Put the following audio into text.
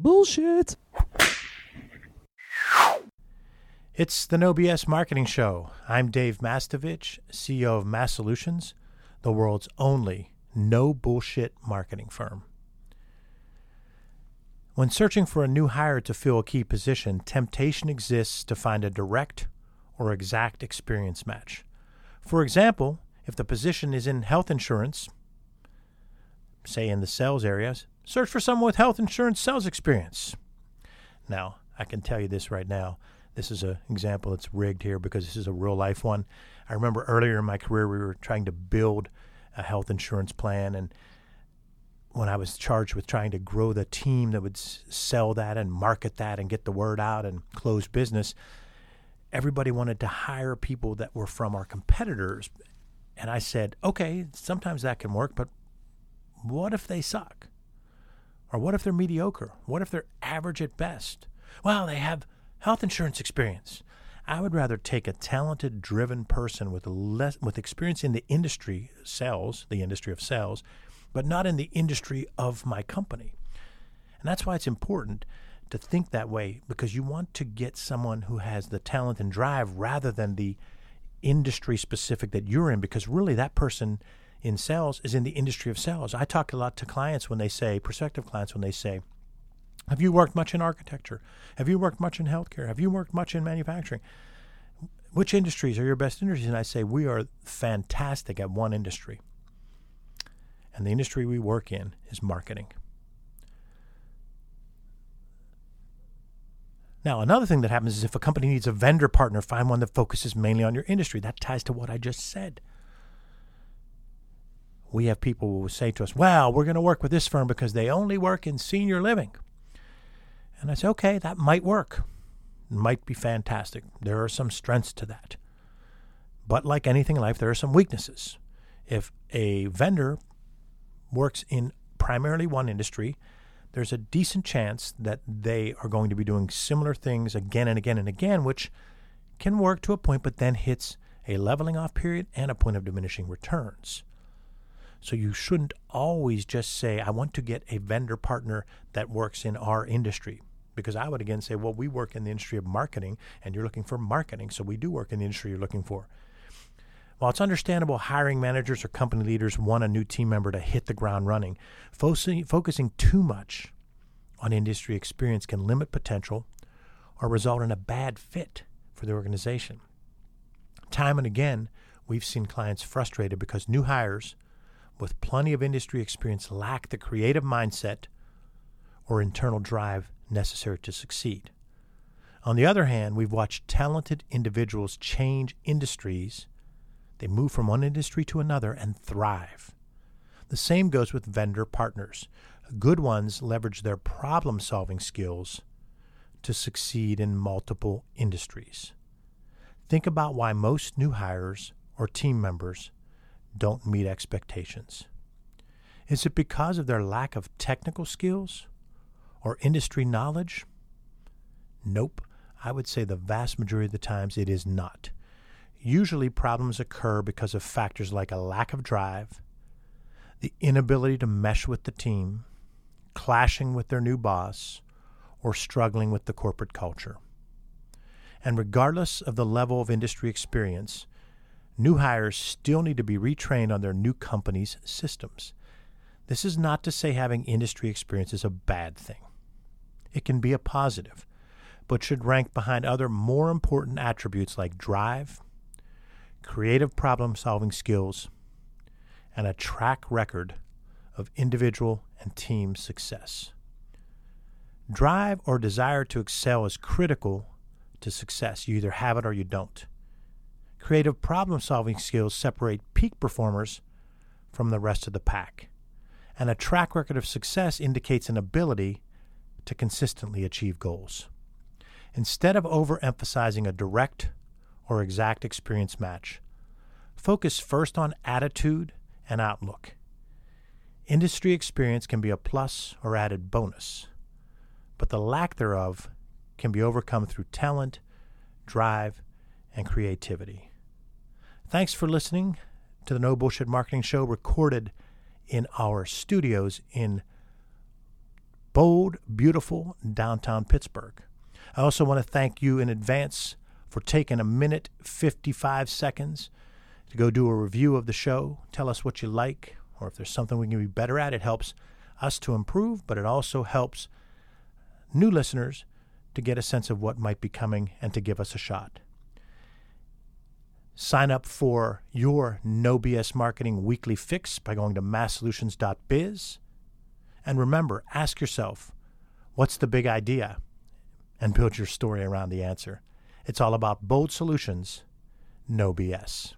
Bullshit. It's the No BS Marketing Show. I'm Dave Mastovich, CEO of MASSolutions, the world's only no bullshit marketing firm. When searching for a new hire to fill a key position, temptation exists to find a direct or exact experience match. For example, if the position is in health insurance, say in the sales areas, search for someone with health insurance sales experience. Now, I can tell you this right now. This is an example that's rigged here because this is a real life one. I remember earlier in my career, we were trying to build a health insurance plan. And when I was charged with trying to grow the team that would sell that and market that and get the word out and close business, everybody wanted to hire people that were from our competitors. And I said, okay, sometimes that can work, but what if they suck? Or what if they're mediocre? What if they're average at best? Well, they have health insurance experience. I would rather take a talented, driven person with less with experience in the industry, sales, the industry of sales, but not in the industry of my company. And that's why it's important to think that way because you want to get someone who has the talent and drive rather than the industry specific that you're in because really that person in sales is in the industry of sales. I talk a lot to clients when they say, prospective clients, when they say, Have you worked much in architecture? Have you worked much in healthcare? Have you worked much in manufacturing? Which industries are your best industries? And I say, We are fantastic at one industry. And the industry we work in is marketing. Now, another thing that happens is if a company needs a vendor partner, find one that focuses mainly on your industry. That ties to what I just said we have people who will say to us, Well, we're going to work with this firm because they only work in senior living. And I say, Okay, that might work. It might be fantastic. There are some strengths to that. But like anything in life, there are some weaknesses. If a vendor works in primarily one industry, there's a decent chance that they are going to be doing similar things again and again and again, which can work to a point, but then hits a leveling off period and a point of diminishing returns. So you shouldn't always just say, I want to get a vendor partner that works in our industry. Because I would again say, well, we work in the industry of marketing and you're looking for marketing. So we do work in the industry you're looking for. While it's understandable hiring managers or company leaders want a new team member to hit the ground running, focusing too much on industry experience can limit potential or result in a bad fit for the organization. Time and again, we've seen clients frustrated because new hires with plenty of industry experience lack the creative mindset or internal drive necessary to succeed. On the other hand, we've watched talented individuals change industries. They move from one industry to another and thrive. The same goes with vendor partners. Good ones leverage their problem solving skills to succeed in multiple industries. Think about why most new hires or team members don't meet expectations? Is it because of their lack of technical skills or industry knowledge? Nope. I would say the vast majority of the times it is not. Usually, problems occur because of factors like a lack of drive, the inability to mesh with the team, clashing with their new boss, or struggling with the corporate culture. And regardless of the level of industry experience, new hires still need to be retrained on their new company's systems. This is not to say having industry experience is a bad thing. It can be a positive, but should rank behind other more important attributes like drive, creative problem solving skills, and a track record of individual and team success. Drive or desire to excel is critical to success. You either have it or you don't. Creative problem solving skills separate peak performers from the rest of the pack, and a track record of success indicates an ability to consistently achieve goals. Instead of overemphasizing a direct or exact experience match, focus first on attitude and outlook. Industry experience can be a plus or added bonus, but the lack thereof can be overcome through talent, drive, and creativity. Thanks for listening to the No Bullshit Marketing Show recorded in our studios in bold, beautiful downtown Pittsburgh. I also want to thank you in advance for taking a minute 55 seconds to go do a review of the show. Tell us what you like, or if there's something we can be better at. It helps us to improve, but it also helps new listeners to get a sense of what might be coming and to give us a shot. Sign up for your No BS Marketing Weekly Fix by going to massolutions.biz. And remember, ask yourself, what's the big idea? And build your story around the answer. It's all about bold solutions, no BS.